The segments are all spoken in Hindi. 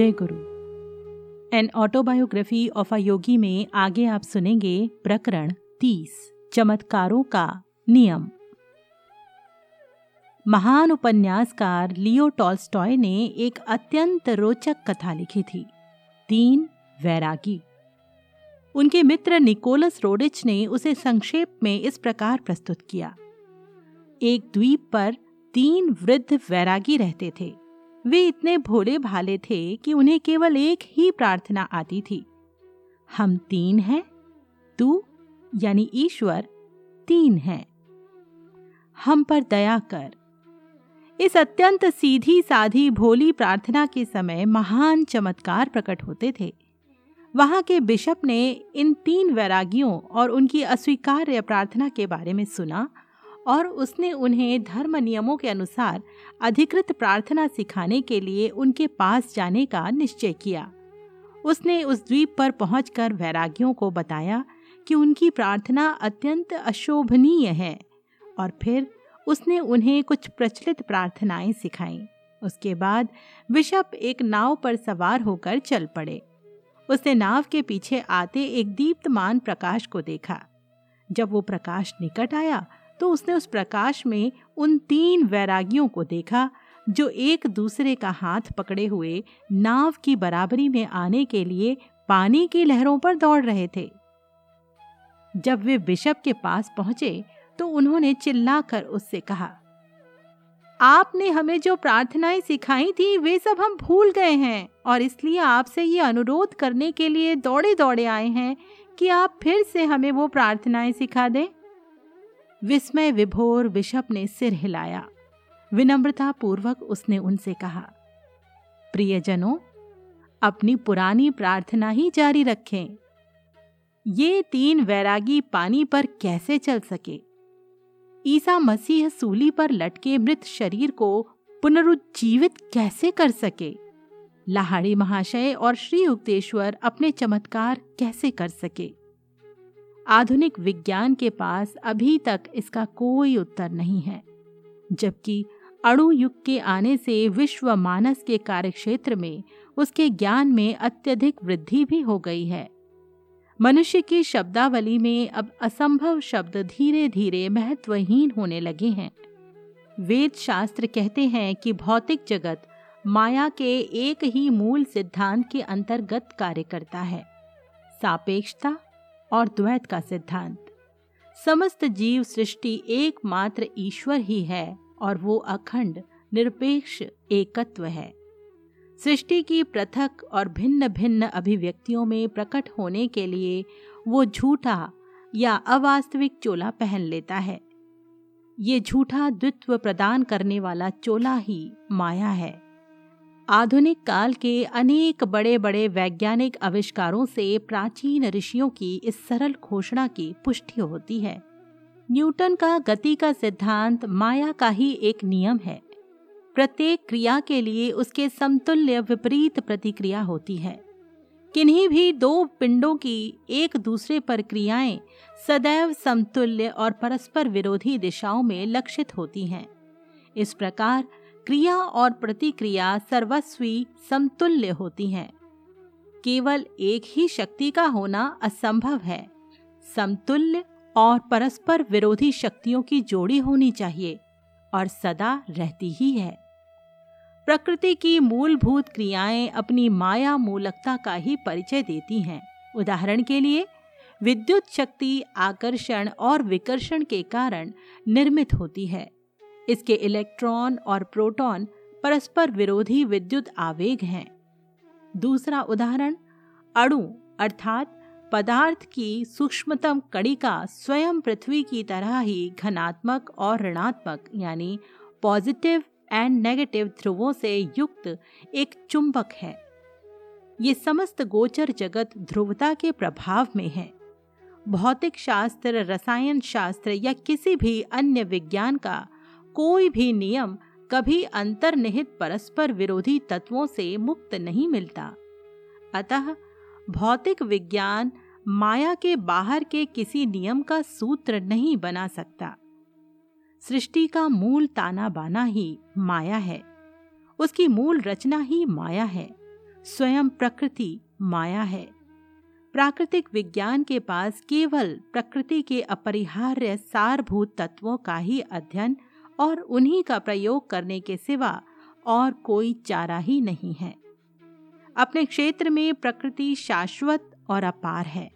जय गुरु। An autobiography of a yogi में आगे आप सुनेंगे प्रकरण तीस, चमत्कारों का नियम। महान उपन्यासकार लियो टॉल्स्टॉय ने एक अत्यंत रोचक कथा लिखी थी, तीन वैरागी। उनके मित्र निकोलस रोडिच ने उसे संक्षेप में इस प्रकार प्रस्तुत किया। एक द्वीप पर तीन वृद्ध वैरागी रहते थे। वे इतने भोले भाले थे कि उन्हें केवल एक ही प्रार्थना आती थी। हम तीन हैं, तू, यानी ईश्वर, तीन हैं। हम पर दया कर। इस अत्यंत सीधी साधी भोली प्रार्थना के समय महान चमत्कार प्रकट होते थे। वहाँ के बिशप ने इन तीन वैरागियों और उनकी अस्वीकार्य प्रार्थना के बारे में सुना और उसने उन्हें धर्म नियमों के अनुसार अधिकृत प्रार्थना सिखाने के लिए उनके पास जाने का निश्चय किया। उसने उस द्वीप पर पहुंचकर वैरागियों को बताया कि उनकी प्रार्थना अत्यंत अशोभनीय है और फिर उसने उन्हें कुछ प्रचलित प्रार्थनाएँ सिखाईं। उसके बाद बिशप एक नाव पर सवार होकर चल पड़े। उसने नाव के पीछे आते एक दीप्तमान प्रकाश को देखा। जब वो प्रकाश निकट आया तो उसने उस प्रकाश में उन तीन वैरागियों को देखा, जो एक दूसरे का हाथ पकड़े हुए नाव की बराबरी में आने के लिए पानी की लहरों पर दौड़ रहे थे। जब वे बिशप के पास पहुँचे तो उन्होंने चिल्लाकर उससे कहा, आपने हमें जो प्रार्थनाएँ सिखाई थी, वे सब हम भूल गए हैं, और इसलिए आपसे ये अनुरोध करने के लिए दौड़े दौड़े आए हैं कि आप फिर से हमें वो प्रार्थनाएँ सिखा दें। विस्मय विभोर बिशप ने सिर हिलाया। विनम्रता पूर्वक उसने उनसे कहा, प्रियजनों, अपनी पुरानी प्रार्थना ही जारी रखें। ये तीन वैरागी पानी पर कैसे चल सके? ईसा मसीह सूली पर लटके मृत शरीर को पुनरुज्जीवित कैसे कर सके? लाहाड़ी महाशय और श्री युक्तेश्वर अपने चमत्कार कैसे कर सके? आधुनिक विज्ञान के पास अभी तक इसका कोई उत्तर नहीं है। जबकि अणु युग के आने से विश्व मानस के कार्यक्षेत्र में उसके ज्ञान में अत्यधिक वृद्धि भी हो गई है। मनुष्य की शब्दावली में अब असंभव शब्द धीरे धीरे महत्वहीन होने लगे हैं। वेद शास्त्र कहते हैं कि भौतिक जगत माया के एक ही मूल सिद्धांत के अंतर्गत कार्य करता है। सापेक्षता और द्वैत का सिद्धांत। समस्त जीव सृष्टि एकमात्र ईश्वर ही है और वो अखंड, निरपेक्ष एकत्व है। सृष्टि की पृथक और भिन्न भिन्न अभिव्यक्तियों में प्रकट होने के लिए वो झूठा या अवास्तविक चोला पहन लेता है। ये झूठा द्वित्व प्रदान करने वाला चोला ही माया है। आधुनिक काल के अनेक बड़े बड़े वैज्ञानिक आविष्कारों से प्राचीन ऋषियों की इस सरल घोषणा की पुष्टि होती है। न्यूटन का गति का सिद्धांत माया का ही एक नियम है। प्रत्येक क्रिया के लिए उसके समतुल्य विपरीत प्रतिक्रिया होती है। किन्हीं भी दो पिंडों की एक दूसरे पर क्रियाएँ सदैव समतुल्य और परस्पर विरोधी दिशाओं में लक्षित होती हैं। इस प्रकार क्रिया और प्रतिक्रिया सर्वस्वी समतुल्य होती हैं। केवल एक ही शक्ति का होना असंभव है। समतुल्य और परस्पर विरोधी शक्तियों की जोड़ी होनी चाहिए और सदा रहती ही है। प्रकृति की मूलभूत क्रियाएँ अपनी माया मूलकता का ही परिचय देती हैं। उदाहरण के लिए, विद्युत शक्ति आकर्षण और विकर्षण के कारण निर्मित होती है। इसके इलेक्ट्रॉन और प्रोटॉन परस्पर विरोधी विद्युत आवेग हैं। दूसरा उदाहरण, अणु, अर्थात पदार्थ की सूक्ष्मतम कणिका स्वयं पृथ्वी की तरह ही घनात्मक और ऋणात्मक, यानी पॉजिटिव एंड नेगेटिव ध्रुवों से युक्त एक चुंबक है। ये समस्त गोचर जगत ध्रुवता के प्रभाव में है। भौतिक शास्त्र, रसायन शास्त्र या किसी भी अन्य विज्ञान का कोई भी नियम कभी अंतर्निहित परस्पर विरोधी तत्वों से मुक्त नहीं मिलता। अतः भौतिक विज्ञान माया के बाहर के किसी नियम का सूत्र नहीं बना सकता। सृष्टि का मूल ताना बाना ही माया है। उसकी मूल रचना ही माया है। स्वयं प्रकृति माया है। प्राकृतिक विज्ञान के पास केवल प्रकृति के अपरिहार्य सारभूत तत्वों का ही अध्ययन और उन्हीं का प्रयोग करने के सिवा और कोई चारा ही नहीं है। अपने क्षेत्र में प्रकृति शाश्वत और अपार है।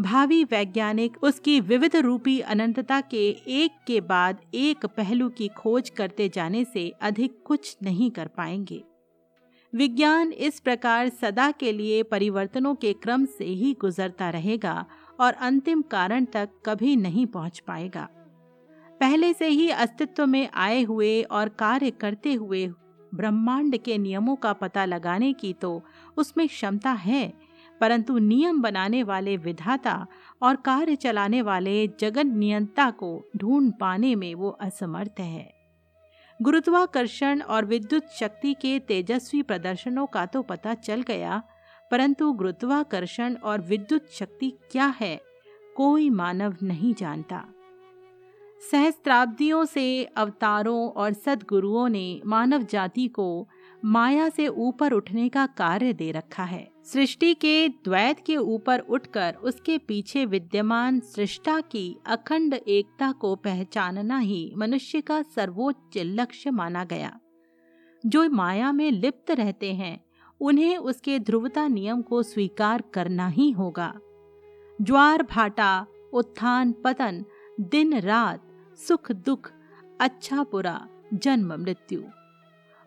भावी वैज्ञानिक उसकी विविध रूपी अनंतता के एक के बाद एक पहलू की खोज करते जाने से अधिक कुछ नहीं कर पाएँगे। विज्ञान इस प्रकार सदा के लिए परिवर्तनों के क्रम से ही गुजरता रहेगा और अंतिम कारण तक कभी नहीं पहुँच पाएगा। पहले से ही अस्तित्व में आए हुए और कार्य करते हुए ब्रह्मांड के नियमों का पता लगाने की तो उसमें क्षमता है, परंतु नियम बनाने वाले विधाता और कार्य चलाने वाले जगन नियंता को ढूंढ पाने में वो असमर्थ है। गुरुत्वाकर्षण और विद्युत शक्ति के तेजस्वी प्रदर्शनों का तो पता चल गया, परंतु गुरुत्वाकर्षण और विद्युत शक्ति क्या है, कोई मानव नहीं जानता। सहस्त्राब्दियों से अवतारों और सदगुरुओं ने मानव जाति को माया से ऊपर उठने का कार्य दे रखा है। सृष्टि के द्वैत के ऊपर उठकर उसके पीछे विद्यमान सृष्टा की अखंड एकता को पहचानना ही मनुष्य का सर्वोच्च लक्ष्य माना गया। जो माया में लिप्त रहते हैं, उन्हें उसके ध्रुवता नियम को स्वीकार करना ही होगा। ज्वार भाटा, उत्थान, पतन दिन रात सुख दुख अच्छा बुरा, जन्म मृत्यु।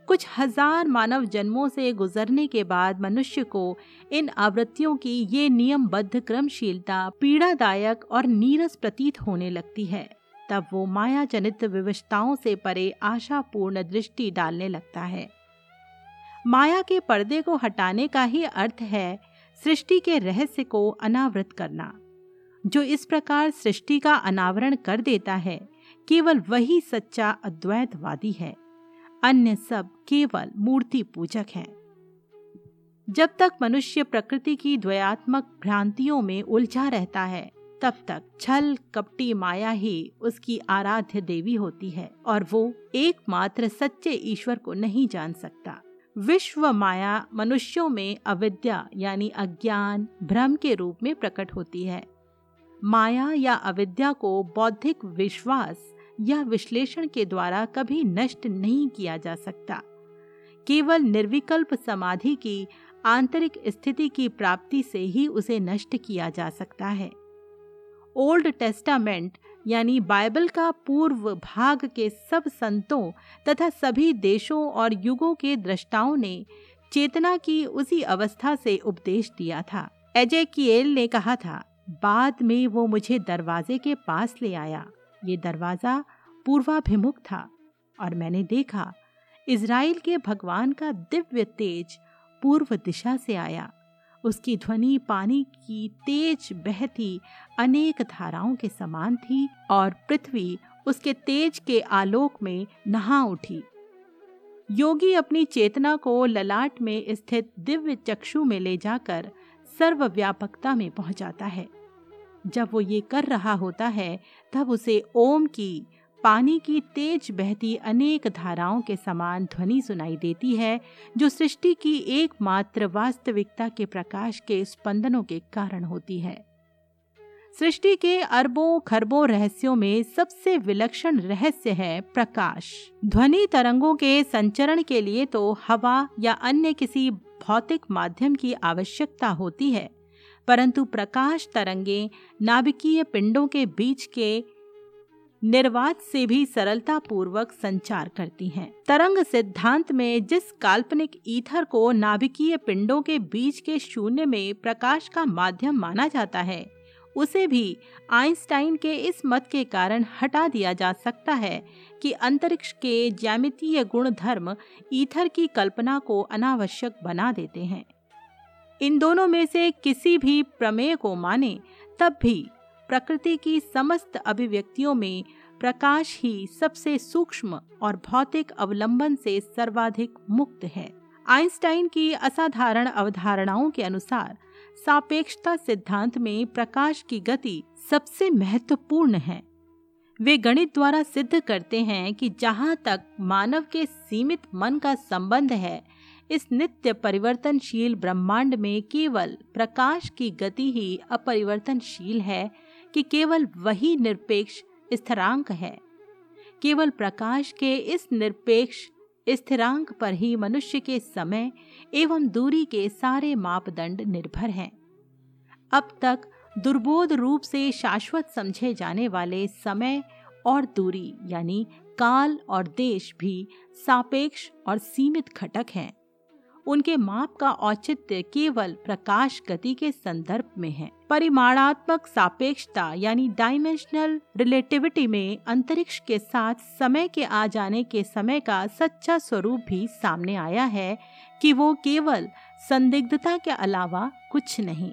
कुछ हज़ार मानव जन्मों से गुजरने के बाद मनुष्य को इन आवृत्तियों की ये नियमबद्ध क्रमशीलता पीड़ादायक और नीरस प्रतीत होने लगती है। तब वो माया जनित विविधताओं से परे आशापूर्ण दृष्टि डालने लगता है। माया के पर्दे को हटाने का ही अर्थ है सृष्टि के रहस्य को अनावृत करना, जो इस प्रकार सृष्टि का अनावरण कर देता है केवल वही सच्चा अद्वैतवादी है। अन्य सब केवल मूर्ति पूजक हैं। जब तक मनुष्य प्रकृति की द्वयात्मक भ्रांतियों में उलझा रहता है, तब तक छल, कपटी, माया ही उसकी आराध्य देवी होती है और वो एकमात्र सच्चे ईश्वर को नहीं जान सकता। विश्व माया मनुष्यों में अविद्या यानी अज्ञान, भ्रम के रूप में प्रकट होती है। माया या अविद्या को बौद्धिक विश्वास या विश्लेषण के द्वारा कभी नष्ट नहीं किया जा सकता। केवल निर्विकल्प समाधि की आंतरिक स्थिति की प्राप्ति से ही उसे नष्ट किया जा सकता है। ओल्ड टेस्टामेंट यानी बाइबल का पूर्व भाग के सब संतों तथा सभी देशों और युगों के दृष्टाओं ने चेतना की उसी अवस्था से उपदेश दिया था। एजे किएल ने कहा था बाद में वो मुझे दरवाजे के पास ले आया। ये दरवाज़ा पूर्वाभिमुख था और मैंने देखा, इज़राइल के भगवान का दिव्य तेज पूर्व दिशा से आया। उसकी ध्वनि पानी की तेज बहती अनेक धाराओं के समान थी और पृथ्वी उसके तेज के आलोक में नहा उठी। योगी अपनी चेतना को ललाट में स्थित दिव्य चक्षु में ले जाकर सर्वव्यापकता में पहुंचाता है। जब वो ये कर रहा होता है, तब उसे ओम की, पानी की तेज बहती अनेक धाराओं के समान ध्वनि सुनाई देती है, जो सृष्टि की एकमात्र वास्तविकता के प्रकाश के स्पंदनों के कारण होती है। सृष्टि के अरबों खरबों रहस्यों में सबसे विलक्षण रहस्य है प्रकाश। ध्वनि तरंगों के संचरण के लिए तो हवा या अन्य किसी भौतिक माध्यम की आवश्यकता होती है। परंतु प्रकाश तरंगे नाभिकीय पिंडों के बीच के निर्वात से भी सरलता पूर्वक संचार करती हैं। तरंग सिद्धांत में जिस काल्पनिक ईथर को नाभिकीय पिंडों के बीच के शून्य में प्रकाश का माध्यम माना जाता है, उसे भी आइंस्टाइन के इस मत के कारण हटा दिया जा सकता है कि अंतरिक्ष के ज्यामितीय गुण धर्म ईथर की कल्पना को अनावश्यक बना देते हैं इन दोनों में से किसी भी प्रमेय को माने, तब भी प्रकृति की समस्त अभिव्यक्तियों में प्रकाश ही सबसे सूक्ष्म और भौतिक अवलंबन से सर्वाधिक मुक्त है। आइंस्टाइन की असाधारण अवधारणाओं के अनुसार, सापेक्षता सिद्धांत में प्रकाश की गति सबसे महत्वपूर्ण है। वे गणित द्वारा सिद्ध करते हैं कि जहाँ तक मानव के सीमित मन का संबंध है इस नित्य परिवर्तनशील ब्रह्मांड में केवल प्रकाश की गति ही अपरिवर्तनशील है कि केवल वही निरपेक्ष स्थिरांक है। केवल प्रकाश के इस निरपेक्ष स्थिरांक पर ही मनुष्य के समय एवं दूरी के सारे मापदंड निर्भर हैं। अब तक दुर्बोध रूप से शाश्वत समझे जाने वाले समय और दूरी यानी काल और देश भी सापेक्ष और सीमित घटक हैं। उनके माप का औचित्य केवल प्रकाश गति के संदर्भ में है। परिमाणात्मक सापेक्षता यानी डायमेंशनल रिलेटिविटी में अंतरिक्ष के साथ समय के आ जाने के समय का सच्चा स्वरूप भी सामने आया है कि वो केवल संदिग्धता के अलावा कुछ नहीं।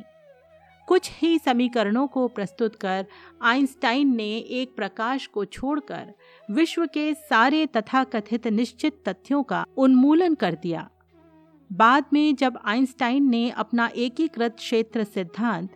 कुछ ही समीकरणों को प्रस्तुत कर आइंस्टाइन ने एक प्रकाश को छोड़कर विश्व के सारे तथाकथित निश्चित तथ्यों का उन्मूलन कर दिया। बाद में जब आइंस्टाइन ने अपना एकीकृत क्षेत्र सिद्धांत,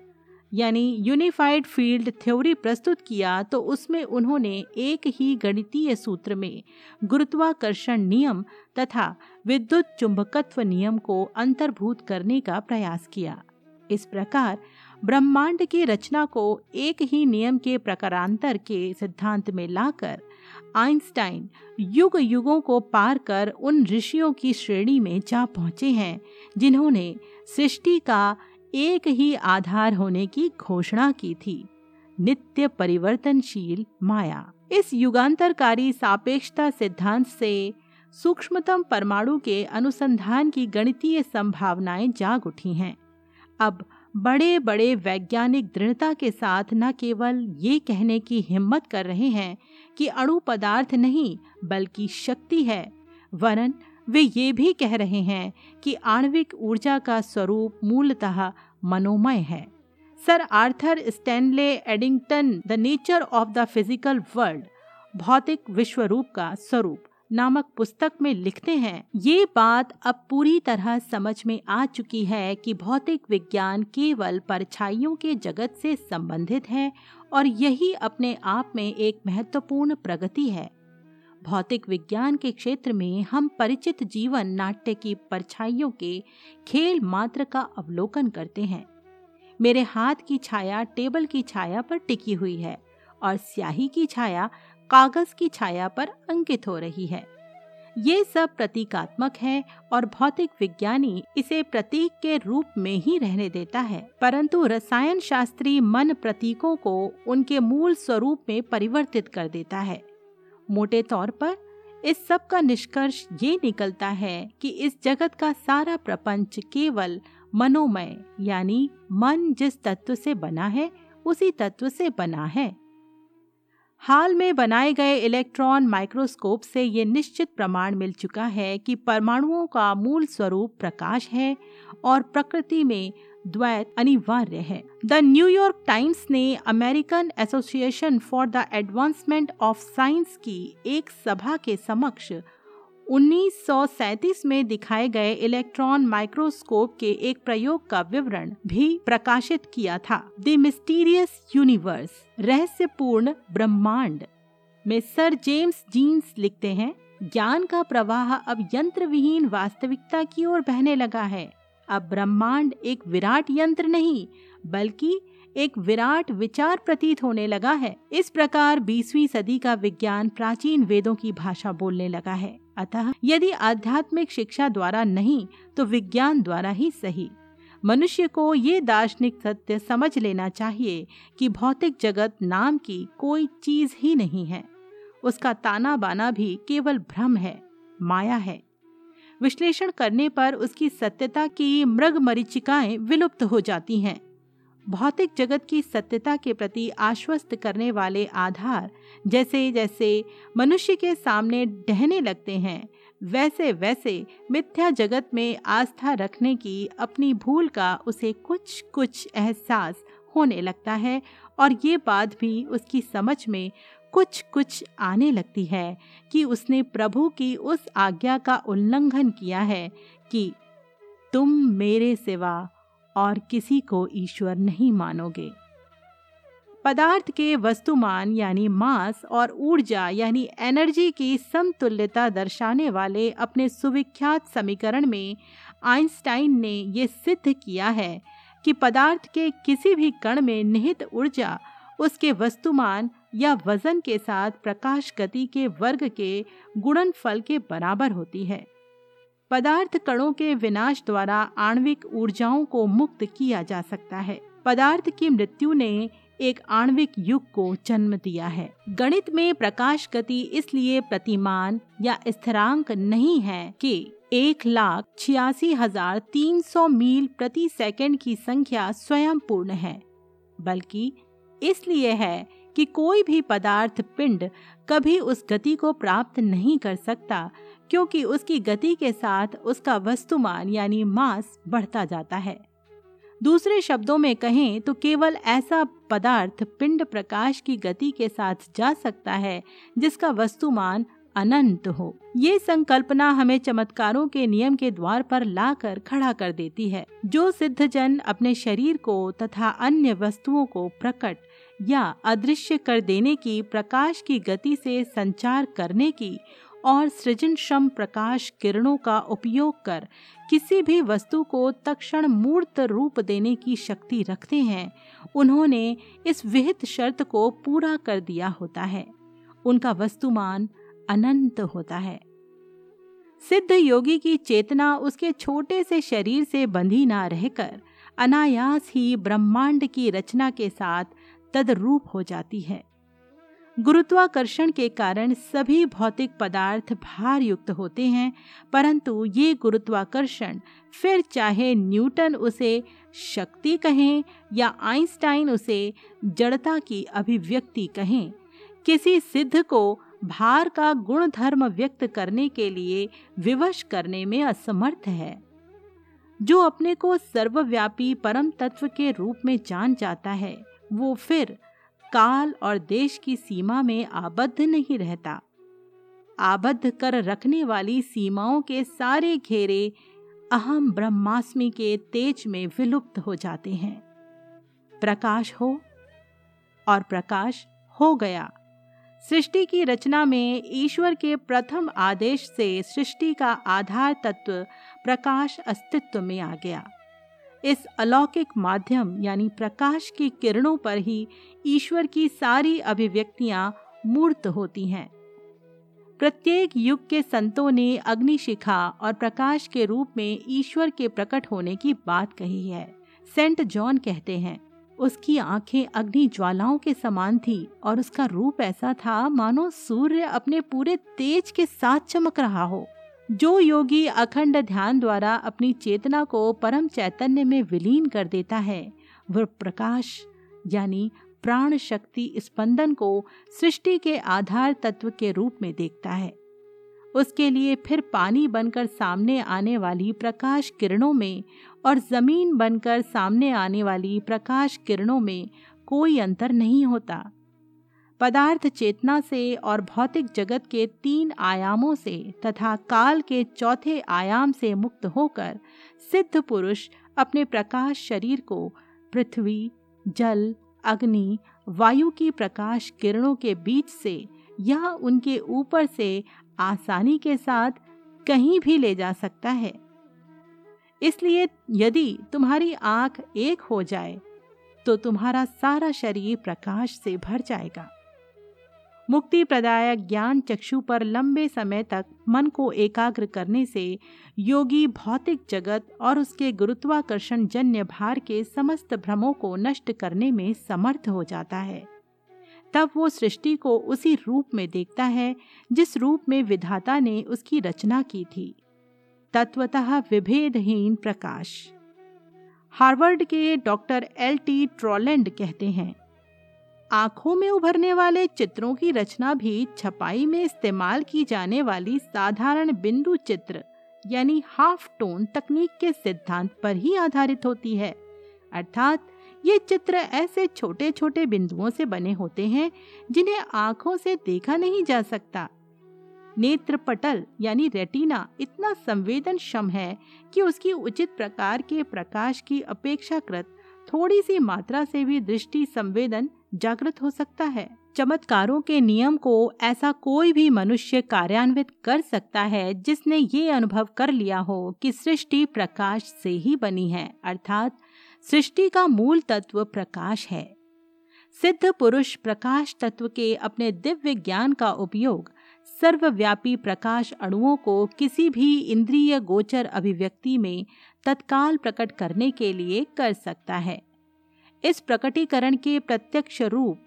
यानी यूनिफाइड फ़ील्ड थ्योरी प्रस्तुत किया तो उसमें उन्होंने एक ही गणितीय सूत्र में गुरुत्वाकर्षण नियम तथा विद्युत चुंबकत्व नियम को अंतर्भूत करने का प्रयास किया। इस प्रकार ब्रह्मांड की रचना को एक ही नियम के प्रकारांतर के सिद्धांत में लाकर आइंस्टाइन युग युगों को पार कर उन ऋषियों की श्रेणी में जा पहुँचे हैं, जिन्होंने सृष्टि का एक ही आधार होने की घोषणा की थी, नित्य परिवर्तनशील माया। इस युगांतरकारी सापेक्षता सिद्धांत से सूक्ष्मतम परमाणु के अनुसंधान की गणितीय संभावनाएँ जाग उठी हैं। अब बड़े बड़े वैज्ञानिक दृढ़ता के साथ न केवल ये कहने की हिम्मत कर रहे हैं कि अणु पदार्थ नहीं, बल्कि शक्ति है। वरन, वे ये भी कह रहे हैं कि आणविक ऊर्जा का स्वरूप मूलतः मनोमय है। Sir Arthur Stanley Eddington, the nature of the physical world, भौतिक विश्व रूप का स्वरूप। नामक पुस्तक में लिखते हैं, ये बात अब पूरी तरह समझ में आ चुकी है कि भौतिक विज्ञान केवल परछाइयों के जगत से संबंधित है और यही अपने आप में एक महत्वपूर्ण प्रगति है। भौतिक विज्ञान के क्षेत्र में हम परिचित जीवन नाट्य की परछाइयों के खेल मात्र का अवलोकन करते हैं। मेरे हाथ की छाया टेबल की छाया पर टिकी हुई है और स्याही की छाया कागज़ की छाया पर अंकित हो रही है। ये सब प्रतीकात्मक है और भौतिक विज्ञानी इसे प्रतीक के रूप में ही रहने देता है। परंतु रसायन शास्त्री मन प्रतीकों को उनके मूल स्वरूप में परिवर्तित कर देता है। मोटे तौर पर, इस सब का निष्कर्ष ये निकलता है कि इस जगत का सारा प्रपंच केवल मनोमय, यानी मन जिस तत्व से बना है, उसी तत्व से बना है। हाल में बनाए गए इलेक्ट्रॉन माइक्रोस्कोप से ये निश्चित प्रमाण मिल चुका है कि परमाणुओं का मूल स्वरूप प्रकाश है और प्रकृति में द्वैत अनिवार्य है। द न्यूयॉर्क टाइम्स ने American Association for the Advancement of Science की एक सभा के समक्ष 1937 में दिखाए गए इलेक्ट्रॉन माइक्रोस्कोप के एक प्रयोग का विवरण भी प्रकाशित किया था। द मिस्टीरियस यूनिवर्स रहस्यपूर्ण ब्रह्मांड, में सर जेम्स जीन्स लिखते हैं। ज्ञान का प्रवाह अब यंत्र विहीन वास्तविकता की ओर बहने लगा है। अब ब्रह्मांड एक विराट यंत्र नहीं, बल्कि एक विराट विचार प्रतीत होने लगा है। इस प्रकार बीसवीं सदी का विज्ञान प्राचीन वेदों की भाषा बोलने लगा है। अतः यदि आध्यात्मिक शिक्षा द्वारा नहीं तो विज्ञान द्वारा ही सही। मनुष्य को ये दार्शनिक सत्य समझ लेना चाहिए कि भौतिक जगत नाम की कोई चीज़ ही नहीं है। उसका ताना बाना भी केवल भ्रम है, माया है। विश्लेषण करने पर उसकी सत्यता की मृग मरीचिकाएँ विलुप्त हो जाती हैं। भौतिक जगत की सत्यता के प्रति आश्वस्त करने वाले आधार जैसे जैसे मनुष्य के सामने ढहने लगते हैं, वैसे वैसे मिथ्या जगत में आस्था रखने की अपनी भूल का उसे कुछ कुछ एहसास होने लगता है और ये बात भी उसकी समझ में कुछ कुछ आने लगती है कि उसने प्रभु की उस आज्ञा का उल्लंघन किया है कि तुम मेरे सिवा और किसी को ईश्वर नहीं मानोगे। पदार्थ के वस्तुमान यानी मास और ऊर्जा यानी एनर्जी की समतुल्यता दर्शाने वाले अपने सुविख्यात समीकरण में आइंस्टाइन ने यह सिद्ध किया है कि पदार्थ के किसी भी कण में निहित ऊर्जा, उसके वस्तुमान या वज़न के साथ प्रकाश गति के वर्ग के गुणनफल के बराबर होती है। पदार्थ कणों के विनाश द्वारा आणविक ऊर्जाओं को मुक्त किया जा सकता है। पदार्थ की मृत्यु ने एक आणविक युग को जन्म दिया है। गणित में प्रकाश गति इसलिए प्रतिमान या स्थिरांक नहीं है कि एक लाख छियासी हज़ार तीन सौ मील प्रति सेकंड की संख्या स्वयं पूर्ण है, बल्कि इसलिए है कि कोई भी पदार्थ पिंड कभी उस गति को प्राप्त नहीं कर सकता, क्योंकि उसकी गति के साथ उसका वस्तुमान यानी मास बढ़ता जाता है। दूसरे शब्दों में कहें तो केवल ऐसा पदार्थ पिंड प्रकाश की गति के साथ जा सकता है, जिसका वस्तुमान अनंत हो। ये संकल्पना हमें चमत्कारों के नियम के द्वार पर लाकर खड़ा कर देती है, जो सिद्ध जन अपने शरीर को तथा अन्य वस्तुओं को प्रकट या अदृश्य कर देने की, प्रकाश की गति से संचार करने की और सृजनक्षम प्रकाश किरणों का उपयोग कर किसी भी वस्तु को तक्षण मूर्त रूप देने की शक्ति रखते हैं, उन्होंने इस विहित शर्त को पूरा कर दिया होता है। उनका वस्तुमान अनंत होता है। सिद्ध योगी की चेतना उसके छोटे से शरीर से बंधी ना रहकर, अनायास ही ब्रह्मांड की रचना के साथ तदरूप हो जाती है। गुरुत्वाकर्षण के कारण सभी भौतिक पदार्थ भार युक्त होते हैं, परंतु ये गुरुत्वाकर्षण फिर चाहे न्यूटन उसे शक्ति कहें या आइंस्टाइन उसे जड़ता की अभिव्यक्ति कहें, किसी सिद्ध को भार का गुण धर्म व्यक्त करने के लिए विवश करने में असमर्थ है। जो अपने को सर्वव्यापी परम तत्व के रूप में जान जाता है वो फिर काल और देश की सीमा में आबद्ध नहीं रहता। आबद्ध कर रखने वाली सीमाओं के सारे घेरे अहम ब्रह्मास्मि के तेज में विलुप्त हो जाते हैं। प्रकाश हो और प्रकाश हो गया। सृष्टि की रचना में ईश्वर के प्रथम आदेश से सृष्टि का आधार तत्व प्रकाश अस्तित्व में आ गया। इस अलौकिक माध्यम, यानी प्रकाश की किरणों पर ही ईश्वर की सारी अभिव्यक्तियाँ मूर्त होती हैं। प्रत्येक युग के संतों ने अग्निशिखा और प्रकाश के रूप में ईश्वर के प्रकट होने की बात कही है। सेंट जॉन कहते हैं, उसकी आँखें अग्नि ज्वालाओं के समान थी और उसका रूप ऐसा था, मानो सूर्य अपने पूरे तेज के साथ चमक रहा हो। जो योगी अखंड ध्यान द्वारा अपनी चेतना को परम चैतन्य में विलीन कर देता है, वह प्रकाश, यानी प्राण शक्ति स्पंदन को सृष्टि के आधार तत्व के रूप में देखता है। उसके लिए फिर पानी बनकर सामने आने वाली प्रकाश किरणों में और ज़मीन बनकर सामने आने वाली प्रकाश किरणों में कोई अंतर नहीं होता। पदार्थ चेतना से और भौतिक जगत के तीन आयामों से तथा काल के चौथे आयाम से मुक्त होकर सिद्ध पुरुष अपने प्रकाश शरीर को पृथ्वी, जल, अग्नि, वायु की प्रकाश किरणों के बीच से या उनके ऊपर से आसानी के साथ कहीं भी ले जा सकता है। इसलिए यदि तुम्हारी आँख एक हो जाए तो तुम्हारा सारा शरीर प्रकाश से भर जाएगा। मुक्ति प्रदायक ज्ञान चक्षु पर लंबे समय तक मन को एकाग्र करने से योगी भौतिक जगत और उसके गुरुत्वाकर्षण जन्य भार के समस्त भ्रमों को नष्ट करने में समर्थ हो जाता है। तब वो सृष्टि को उसी रूप में देखता है, जिस रूप में विधाता ने उसकी रचना की थी। तत्वतः विभेदहीन प्रकाश। हार्वर्ड के डॉक्टर एल टी ट्रॉलैंड कहते हैं आँखों में उभरने वाले चित्रों की रचना भी छपाई में इस्तेमाल की जाने वाली साधारण बिंदु चित्र, यानी हाफ़ टोन तकनीक के सिद्धांत पर ही आधारित होती है। अर्थात, ये चित्र ऐसे छोटे छोटे बिंदुओं से बने होते हैं, जिन्हें आँखों से देखा नहीं जा सकता। नेत्र पटल, यानी रेटिना इतना संवेदनक्षम है कि उसकी उचित प्रकार के प्रकाश की अपेक्षाकृत थोड़ी सी मात्रा से भी दृष्टि संवेदन जागृत हो सकता है। चमत्कारों के नियम को ऐसा कोई भी मनुष्य कार्यान्वित कर सकता है जिसने ये अनुभव कर लिया हो कि सृष्टि प्रकाश से ही बनी है, अर्थात सृष्टि का मूल तत्व प्रकाश है। सिद्ध पुरुष प्रकाश तत्व के अपने दिव्य ज्ञान का उपयोग सर्वव्यापी प्रकाश अणुओं को किसी भी इंद्रिय गोचर अभिव्यक्ति में तत्काल प्रकट करने के लिए कर सकता है। इस प्रकटीकरण के प्रत्यक्ष रूप,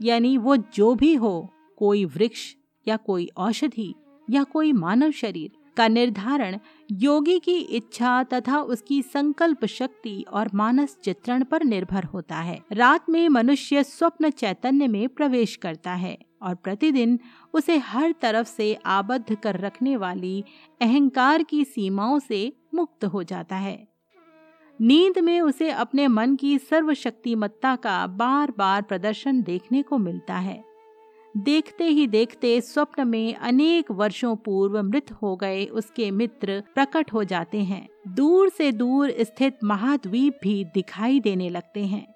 यानी वो जो भी हो, कोई वृक्ष या कोई औषधि या कोई मानव शरीर का निर्धारण योगी की इच्छा तथा उसकी संकल्प शक्ति और मानस चित्रण पर निर्भर होता है। रात में मनुष्य स्वप्न चैतन्य में प्रवेश करता है और प्रतिदिन उसे हर तरफ़ से आबद्ध कर रखने वाली अहंकार की सीमाओं से मुक्त हो जाता है। नींद में उसे अपने मन की सर्वशक्तिमत्ता का बार बार प्रदर्शन देखने को मिलता है। देखते ही देखते स्वप्न में अनेक वर्षों पूर्व मृत हो गए उसके मित्र प्रकट हो जाते हैं। दूर से दूर स्थित महाद्वीप भी दिखाई देने लगते हैं।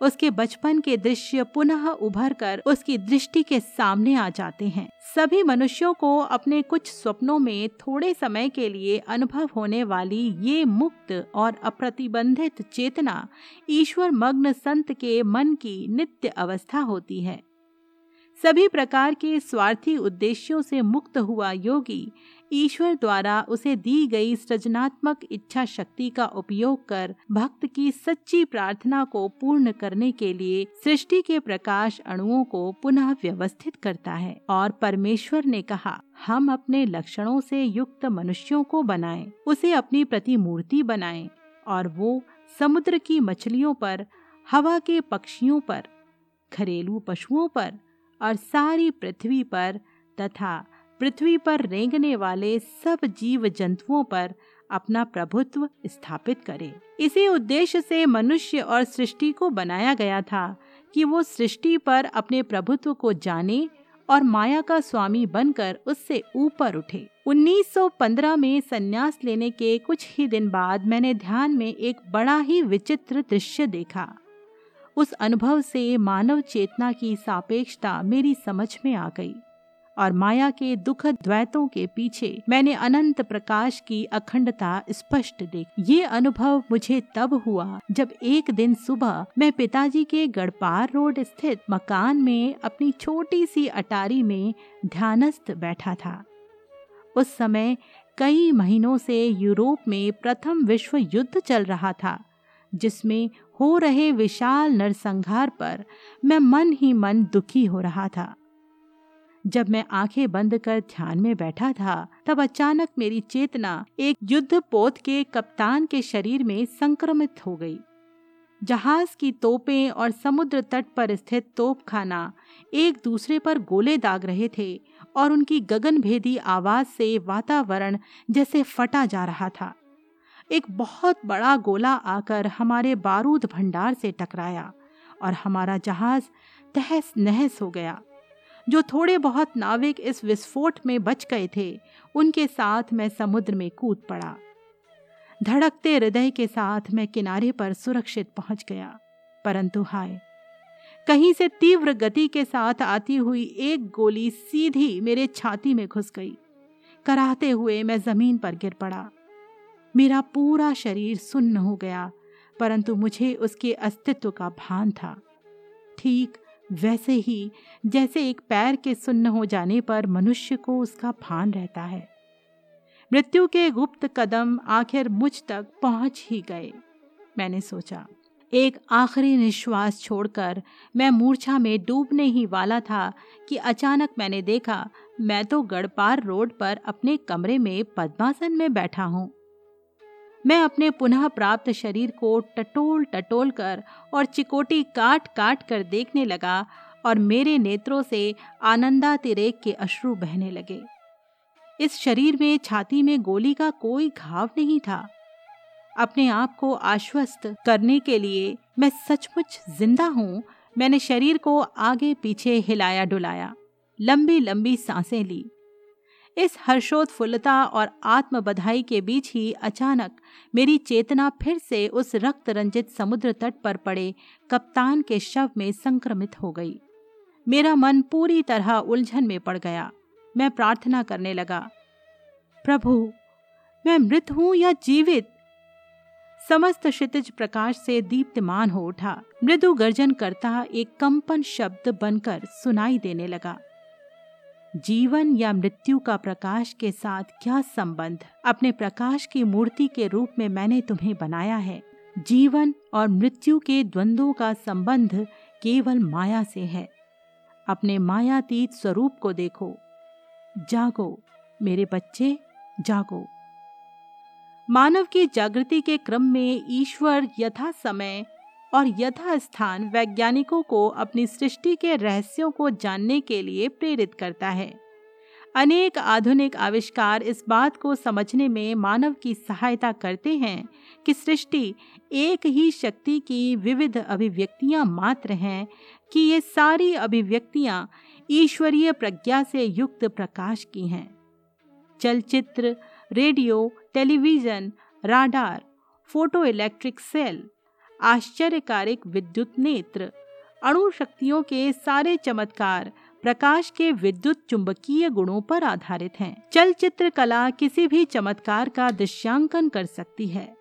उसके बचपन के दृश्य पुनः उभर कर उसकी दृष्टि के सामने आ जाते हैं। सभी मनुष्यों को अपने कुछ स्वप्नों में थोड़े समय के लिए अनुभव होने वाली ये मुक्त और अप्रतिबंधित चेतना ईश्वर मग्न संत के मन की नित्य अवस्था होती है। सभी प्रकार के स्वार्थी उद्देश्यों से मुक्त हुआ योगी ईश्वर द्वारा उसे दी गई सृजनात्मक इच्छा शक्ति का उपयोग कर भक्त की सच्ची प्रार्थना को पूर्ण करने के लिए सृष्टि के प्रकाश अणुओं को पुनः व्यवस्थित करता है और परमेश्वर ने कहा हम अपने लक्षणों से युक्त मनुष्यों को बनाएँ, उसे अपनी प्रतिमूर्ति बनाएँ और वो समुद्र की मछलियों पर हवा के पक्षियों पर घरेलू पशुओं पर और सारी पृथ्वी पर तथा पृथ्वी पर रेंगने वाले सब जीव जंतुओं पर अपना प्रभुत्व स्थापित करे। इसी उद्देश्य से मनुष्य और सृष्टि को बनाया गया था कि वो सृष्टि पर अपने प्रभुत्व को जाने और माया का स्वामी बनकर उससे ऊपर उठे। 1915 में संन्यास लेने के कुछ ही दिन बाद मैंने ध्यान में एक बड़ा ही विचित्र दृश्य देखा। उस अनुभव से मानव चेतना की सापेक्षता मेरी समझ में आ गई। और माया के दुख द्वैतों के पीछे मैंने अनंत प्रकाश की अखंडता स्पष्ट देखी। ये अनुभव मुझे तब हुआ जब एक दिन सुबह मैं पिताजी के गढ़पार रोड स्थित मकान में अपनी छोटी सी अटारी में ध्यानस्थ बैठा था। उस समय कई महीनों से यूरोप में प्रथम विश्व युद्ध चल रहा था, जिसमें हो रहे विशाल नरसंहार पर मैं मन ही मन दुखी हो रहा था। जब मैं आँखें बंद कर ध्यान में बैठा था, तब अचानक मेरी चेतना एक युद्ध पोत के कप्तान के शरीर में संक्रमित हो गई। जहाज़ की तोपें और समुद्र तट पर स्थित तोपखाना एक दूसरे पर गोले दाग रहे थे और उनकी गगनभेदी आवाज़ से वातावरण जैसे फटा जा रहा था। एक बहुत बड़ा गोला आकर हमारे बारूद भंडार से टकराया और हमारा जहाज़ तहस नहस हो गया। जो थोड़े बहुत नाविक इस विस्फोट में बच गए थे, उनके साथ मैं समुद्र में कूद पड़ा। धड़कते हृदय के साथ मैं किनारे पर सुरक्षित पहुँच गया। परंतु हाय, कहीं से तीव्र गति के साथ आती हुई एक गोली सीधी मेरे छाती में घुस गई। कराहते हुए मैं ज़मीन पर गिर पड़ा। मेरा पूरा शरीर सुन्न हो गया, परंतु मुझे उसके अस्तित्व का भान था। ठीक वैसे ही जैसे एक पैर के सुन्न हो जाने पर मनुष्य को उसका भान रहता है। मृत्यु के गुप्त कदम आखिर मुझ तक पहुँच ही गए, मैंने सोचा। एक आखिरी निश्वास छोड़कर मैं मूर्छा में डूबने ही वाला था कि अचानक मैंने देखा, मैं तो गढ़पार रोड पर अपने कमरे में पद्मासन में बैठा हूँ। मैं अपने पुनः प्राप्त शरीर को टटोल टटोल कर और चिकोटी काट काट कर देखने लगा और मेरे नेत्रों से आनंदातिरेक के अश्रु बहने लगे। इस शरीर में छाती में गोली का कोई घाव नहीं था। अपने आप को आश्वस्त करने के लिए मैं सचमुच ज़िंदा हूँ। मैंने शरीर को आगे पीछे हिलाया डुलाया। लंबी लंबी साँसें ली। इस हर्षोत्फुल्लता और आत्म बधाई के बीच ही अचानक मेरी चेतना फिर से उस रक्त रंजित समुद्र तट पर पड़े कप्तान के शव में संक्रमित हो गई। मेरा मन पूरी तरह उलझन में पड़ गया। मैं प्रार्थना करने लगा, प्रभु, मैं मृत हूँ या जीवित? समस्त क्षितिज प्रकाश से दीप्तमान हो उठा। मृदु गर्जन करता एक कंपन शब्द बनकर सुनाई देने लगा। जीवन या मृत्यु का प्रकाश के साथ क्या संबंध? अपने प्रकाश की मूर्ति के रूप में मैंने तुम्हें बनाया है। जीवन और मृत्यु के द्वंद्वों का संबंध केवल माया से है। अपने मायातीत स्वरूप को देखो। जागो, मेरे बच्चे, जागो। मानव की जागृति के क्रम में ईश्वर यथा समय और यथास्थान वैज्ञानिकों को अपनी सृष्टि के रहस्यों को जानने के लिए प्रेरित करता है। अनेक आधुनिक आविष्कार इस बात को समझने में मानव की सहायता करते हैं कि सृष्टि एक ही शक्ति की विविध अभिव्यक्तियाँ मात्र हैं कि ये सारी अभिव्यक्तियाँ ईश्वरीय प्रज्ञा से युक्त प्रकाश की हैं। चलचित्र, radio, television, radar photo electric cell आश्चर्यकारिक विद्युत नेत्र, अणु शक्तियों के सारे चमत्कार प्रकाश के विद्युत चुंबकीय गुणों पर आधारित हैं। चलचित्र कला किसी भी चमत्कार का दृश्यांकन कर सकती है।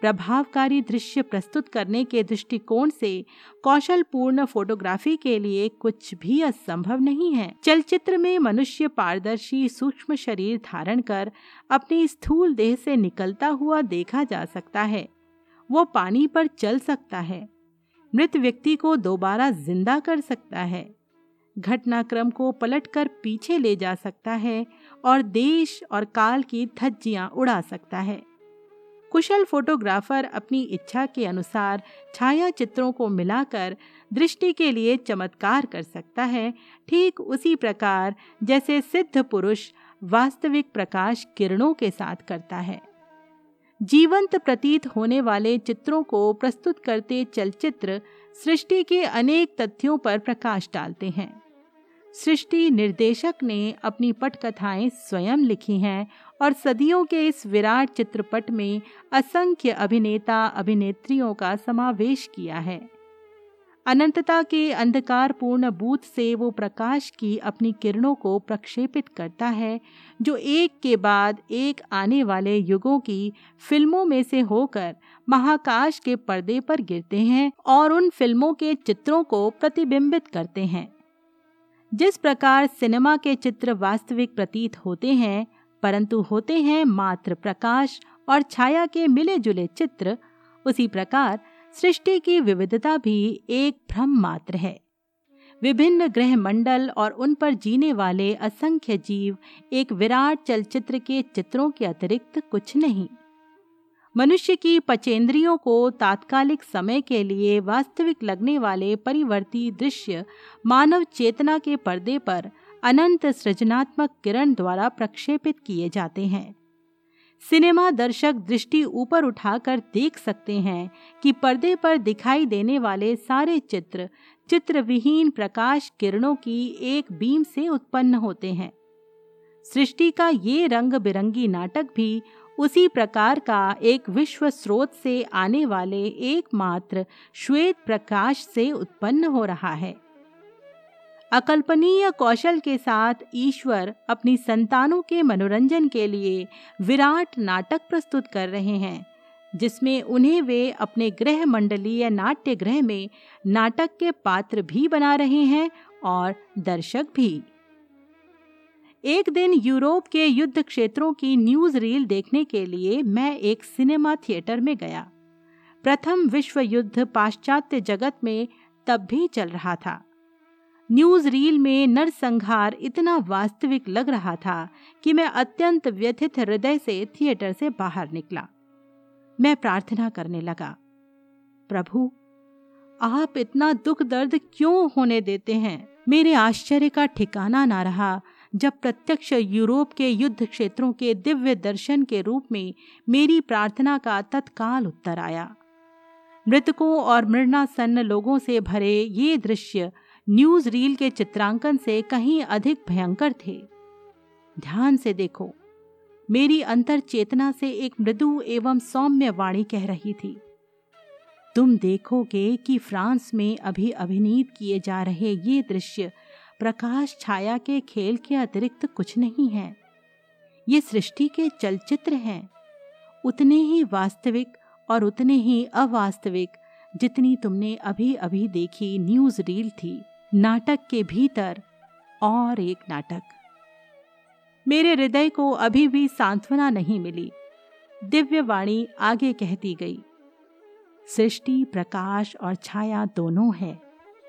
प्रभावकारी दृश्य प्रस्तुत करने के दृष्टिकोण से कौशलपूर्ण फोटोग्राफी के लिए कुछ भी असंभव नहीं है। चलचित्र में मनुष्य पारदर्शी, सूक्ष्म शरीर धारण कर अपनी स्थूल देह से निकलता हुआ देखा जा सकता है। वो पानी पर चल सकता है। मृत व्यक्ति को दोबारा ज़िंदा कर सकता है। घटनाक्रम को पलटकर पीछे ले जा सकता है और देश और काल की धज्जियाँ उड़ा सकता है। कुशल फोटोग्राफर अपनी इच्छा के अनुसार छाया चित्रों को मिलाकर दृष्टि के लिए चमत्कार कर सकता है, ठीक उसी प्रकार जैसे सिद्ध पुरुष वास्तविक प्रकाश किरणों के साथ करता है। जीवंत प्रतीत होने वाले चित्रों को प्रस्तुत करते चलचित्र सृष्टि के अनेक तथ्यों पर प्रकाश डालते हैं। सृष्टि निर्देशक ने अपनी पटकथाएँ स्वयं लिखी हैं और सदियों के इस विराट चित्रपट में असंख्य अभिनेता अभिनेत्रियों का समावेश किया है। अनंतता के अंधकारपूर्ण बूथ से वो प्रकाश की अपनी किरणों को प्रक्षेपित करता है, जो एक के बाद एक आने वाले युगों की फ़िल्मों में से होकर महाकाश के पर्दे पर गिरते हैं और उन फ़िल्मों के चित्रों को प्रतिबिंबित करते हैं। जिस प्रकार सिनेमा के चित्र वास्तविक प्रतीत होते हैं, परंतु होते हैं मात्र प्रकाश और छाया के मिले जुले चित्र, उसी प्रकार सृष्टि की विविधता भी एक भ्रम मात्र है। विभिन्न ग्रह मंडल और उन पर जीने वाले असंख्य जीव एक विराट चलचित्र के चित्रों के अतिरिक्त कुछ नहीं। मनुष्य की पचेंद्रियों को तात्कालिक समय के लिए वास्तविक लगने वाले परिवर्ती दृश्य मानव चेतना के पर्दे पर अनंत सृजनात्मक किरण द्वारा प्रक्षेपित किए जाते हैं। सिनेमा दर्शक दृष्टि ऊपर उठाकर देख सकते हैं कि पर्दे पर दिखाई देने वाले सारे चित्र, चित्रविहीन प्रकाश किरणों की एक बीम से उत्पन्न होते हैं। सृष्टि का ये रंग बिरंगी नाटक भी उसी प्रकार का एक विश्व स्रोत से आने वाले एकमात्र श्वेत प्रकाश से उत्पन्न हो रहा है। अकल्पनीय कौशल के साथ ईश्वर अपनी संतानों के मनोरंजन के लिए विराट नाटक प्रस्तुत कर रहे हैं, जिसमें उन्हें वे अपने ग्रह मंडलीय नाट्य गृह में नाटक के पात्र भी बना रहे हैं और दर्शक भी। एक दिन यूरोप के युद्ध क्षेत्रों की न्यूज़ रील देखने के लिए मैं एक सिनेमा थिएटर में गया। प्रथम विश्व युद्ध पाश्चात्य जगत में तब भी चल रहा था। न्यूज़ रील में नरसंहार इतना वास्तविक लग रहा था कि मैं अत्यंत व्यथित हृदय से थिएटर से बाहर निकला। मैं प्रार्थना करने लगा, प्रभु, आप इतना दुख दर्द क्यों होने देते हैं? मेरे आश्चर्य का ठिकाना ना रहा जब प्रत्यक्ष यूरोप के युद्ध क्षेत्रों के दिव्य दर्शन के रूप में मेरी प्रार्थना का तत्काल उत्तर आया। मृतकों और मृणासन्न लोगों से भरे ये दृश्य न्यूज़ रील के चित्रांकन से कहीं अधिक भयंकर थे। ध्यान से देखो, मेरी अंतर चेतना से एक मृदु एवं सौम्य वाणी कह रही थी, तुम देखोगे कि फ्रांस में अभी अभिनीत किए जा रहे ये दृश्य प्रकाश छाया के खेल के अतिरिक्त कुछ नहीं है। ये सृष्टि के चलचित्र हैं। उतने ही वास्तविक और उतने ही अवास्तविक जितनी तुमने अभी अभी देखी न्यूज़ रील थी। नाटक के भीतर और एक नाटक। मेरे हृदय को अभी भी सांत्वना नहीं मिली। दिव्य वाणी आगे कहती गई, सृष्टि, प्रकाश और छाया दोनों है,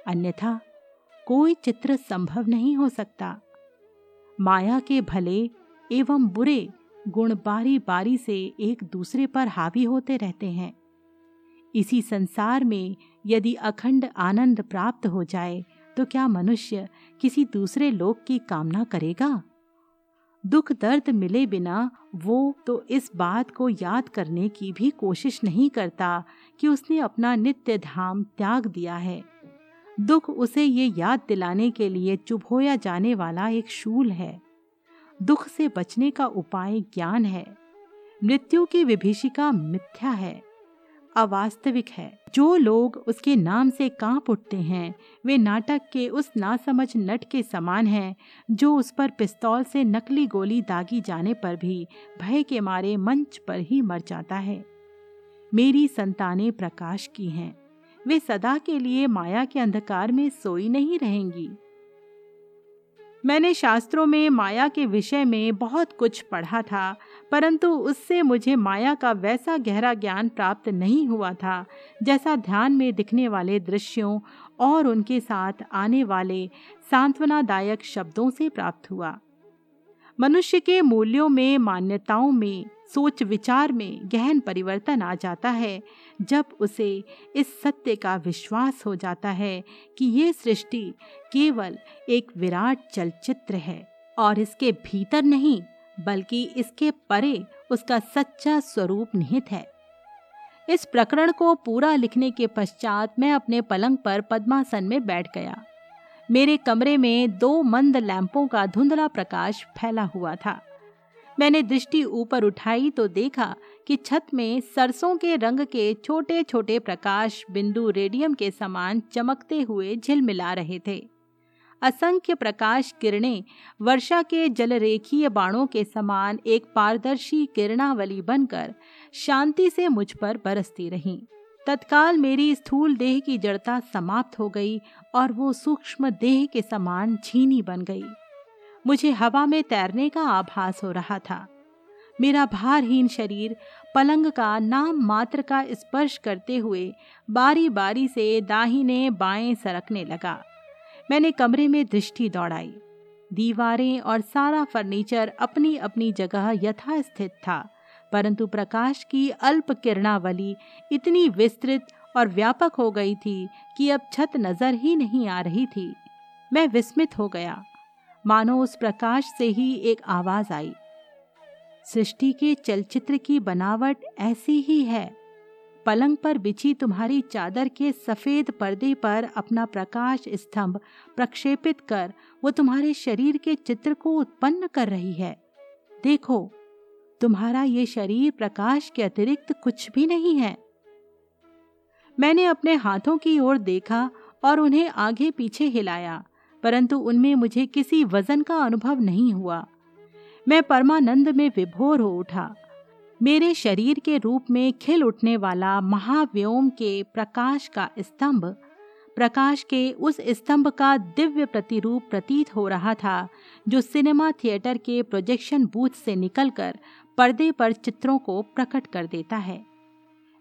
अन्यथा कोई चित्र संभव नहीं हो सकता। माया के भले एवं बुरे गुण बारी बारी से एक दूसरे पर हावी होते रहते हैं। इसी संसार में यदि अखंड आनंद प्राप्त हो जाए तो क्या मनुष्य किसी दूसरे लोक की कामना करेगा? दुख दर्द मिले बिना वो तो इस बात को याद करने की भी कोशिश नहीं करता कि उसने अपना नित्य धाम त्याग दिया है। दुख उसे ये याद दिलाने के लिए चुभोया जाने वाला एक शूल है। दुख से बचने का उपाय ज्ञान है। मृत्यु की विभीषिका मिथ्या है। अवास्तविक है। जो लोग उसके नाम से काँप उठते हैं, वे नाटक के उस नासमझ नट के समान हैं, जो उस पर पिस्तौल से नकली गोली दागी जाने पर भी भय के मारे मंच पर ही मर जाता है। मेरी संतानें प्रकाश की हैं। वे सदा के लिए माया के अंधकार में सोई नहीं रहेंगी। मैंने शास्त्रों में माया के विषय में बहुत कुछ पढ़ा था, परंतु उससे मुझे माया का वैसा गहरा ज्ञान प्राप्त नहीं हुआ था, जैसा ध्यान में दिखने वाले दृश्यों और उनके साथ आने वाले सांत्वनादायक शब्दों से प्राप्त हुआ। मनुष्य के मूल्यों में, मान्यताओं में सोच विचार में गहन परिवर्तन आ जाता है, जब उसे इस सत्य का विश्वास हो जाता है कि ये सृष्टि केवल एक विराट चलचित्र है और इसके भीतर नहीं, बल्कि इसके परे उसका सच्चा स्वरूप निहित है। इस प्रकरण को पूरा लिखने के पश्चात मैं अपने पलंग पर पद्मासन में बैठ गया। मेरे कमरे में दो मंद लैंपों का धुंधला प्रकाश फैला हुआ था। मैंने दृष्टि ऊपर उठाई तो देखा कि छत में सरसों के रंग के छोटे छोटे प्रकाश बिंदु रेडियम के समान चमकते हुए झिलमिला रहे थे। असंख्य प्रकाश किरणें वर्षा के जलरेखीय बाणों के समान एक पारदर्शी किरणावली बनकर शांति से मुझ पर बरसती रहीं। तत्काल मेरी स्थूल देह की जड़ता समाप्त हो गई और वो सूक्ष्म देह के समान झीनी बन गई। मुझे हवा में तैरने का आभास हो रहा था। मेरा भारहीन शरीर पलंग का नाम मात्र का स्पर्श करते हुए बारी बारी से दाहिने बाएँ सरकने लगा। मैंने कमरे में दृष्टि दौड़ाई। दीवारें और सारा फर्नीचर अपनी अपनी जगह यथास्थित था, परंतु प्रकाश की अल्प किरणावली इतनी विस्तृत और व्यापक हो गई थी कि अब छत नज़र ही नहीं आ रही थी। मैं विस्मित हो गया। मानो उस प्रकाश से ही एक आवाज़ आई। सृष्टि के चलचित्र की बनावट ऐसी ही है। पलंग पर बिछी तुम्हारी चादर के सफ़ेद पर्दे पर अपना प्रकाश स्तंभ प्रक्षेपित कर, वो तुम्हारे शरीर के चित्र को उत्पन्न कर रही है। देखो, तुम्हारा ये शरीर प्रकाश के अतिरिक्त कुछ भी नहीं है। मैंने अपने हाथों की ओर देखा और उन्हें आगे पीछे हिलाया। परंतु उनमें मुझे किसी वज़न का अनुभव नहीं हुआ। मैं परमानंद में विभोर हो उठा। मेरे शरीर के रूप में खिल उठने वाला महाव्योम के प्रकाश का स्तंभ, प्रकाश के उस स्तंभ का दिव्य प्रतिरूप प्रतीत हो रहा था, जो सिनेमा थिएटर के प्रोजेक्शन बूथ से निकलकर पर्दे पर चित्रों को प्रकट कर देता है।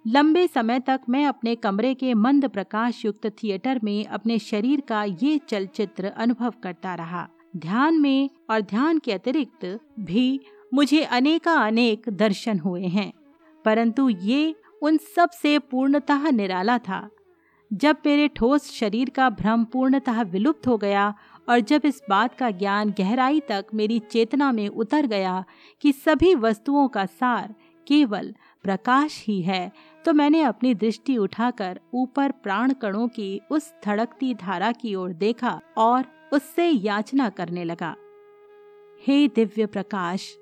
लंबे समय तक मैं अपने कमरे के मंद प्रकाश युक्त थिएटर में अपने शरीर का ये चलचित्र अनुभव करता रहा। ध्यान में और ध्यान के अतिरिक्त भी मुझे अनेका अनेक दर्शन हुए हैं। परंतु ये उन सबसे पूर्णतः निराला था। जब मेरे ठोस शरीर का भ्रम पूर्णतः विलुप्त हो गया और जब इस बात का ज्ञान गहराई तक मेरी चेतना में उतर गया कि सभी वस्तुओं का सार केवल प्रकाश ही है तो मैंने अपनी दृष्टि उठाकर ऊपर प्राण कणों की उस धड़कती धारा की ओर देखा और उससे याचना करने लगा। हे दिव्य प्रकाश,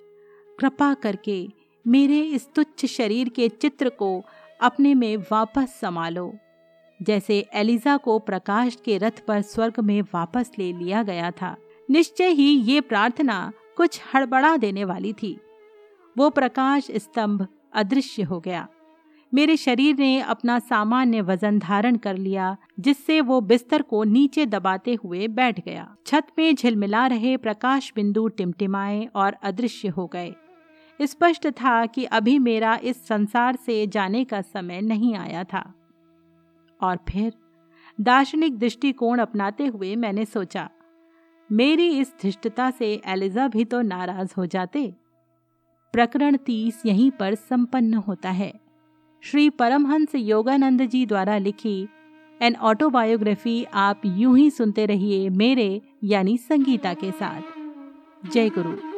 कृपा करके मेरे इस तुच्छ शरीर के चित्र को अपने में वापस संभालो। जैसे एलिजा को प्रकाश के रथ पर स्वर्ग में वापस ले लिया गया था। निश्चय ही ये प्रार्थना कुछ हड़बड़ा देने वाली थी। वो प्रकाश स्तंभ अदृश्य हो गया। मेरे शरीर ने अपना सामान्य वज़न धारण कर लिया, जिससे वो बिस्तर को नीचे दबाते हुए बैठ गया। छत में झिलमिला रहे प्रकाश बिंदु टिमटिमाए और अदृश्य हो गए। स्पष्ट था कि अभी मेरा इस संसार से जाने का समय नहीं आया था। और फिर, दार्शनिक दृष्टिकोण अपनाते हुए मैंने सोचा, मेरी इस धृष्टता से एलिजा भी तो नाराज़ हो जाते। प्रकरण तीस यहीं पर संपन्न होता है। श्री परमहंस योगानंद जी द्वारा लिखी एन ऑटोबायोग्राफी आप यूँ ही सुनते रहिए मेरे, यानी संगीता के साथ। जय गुरु।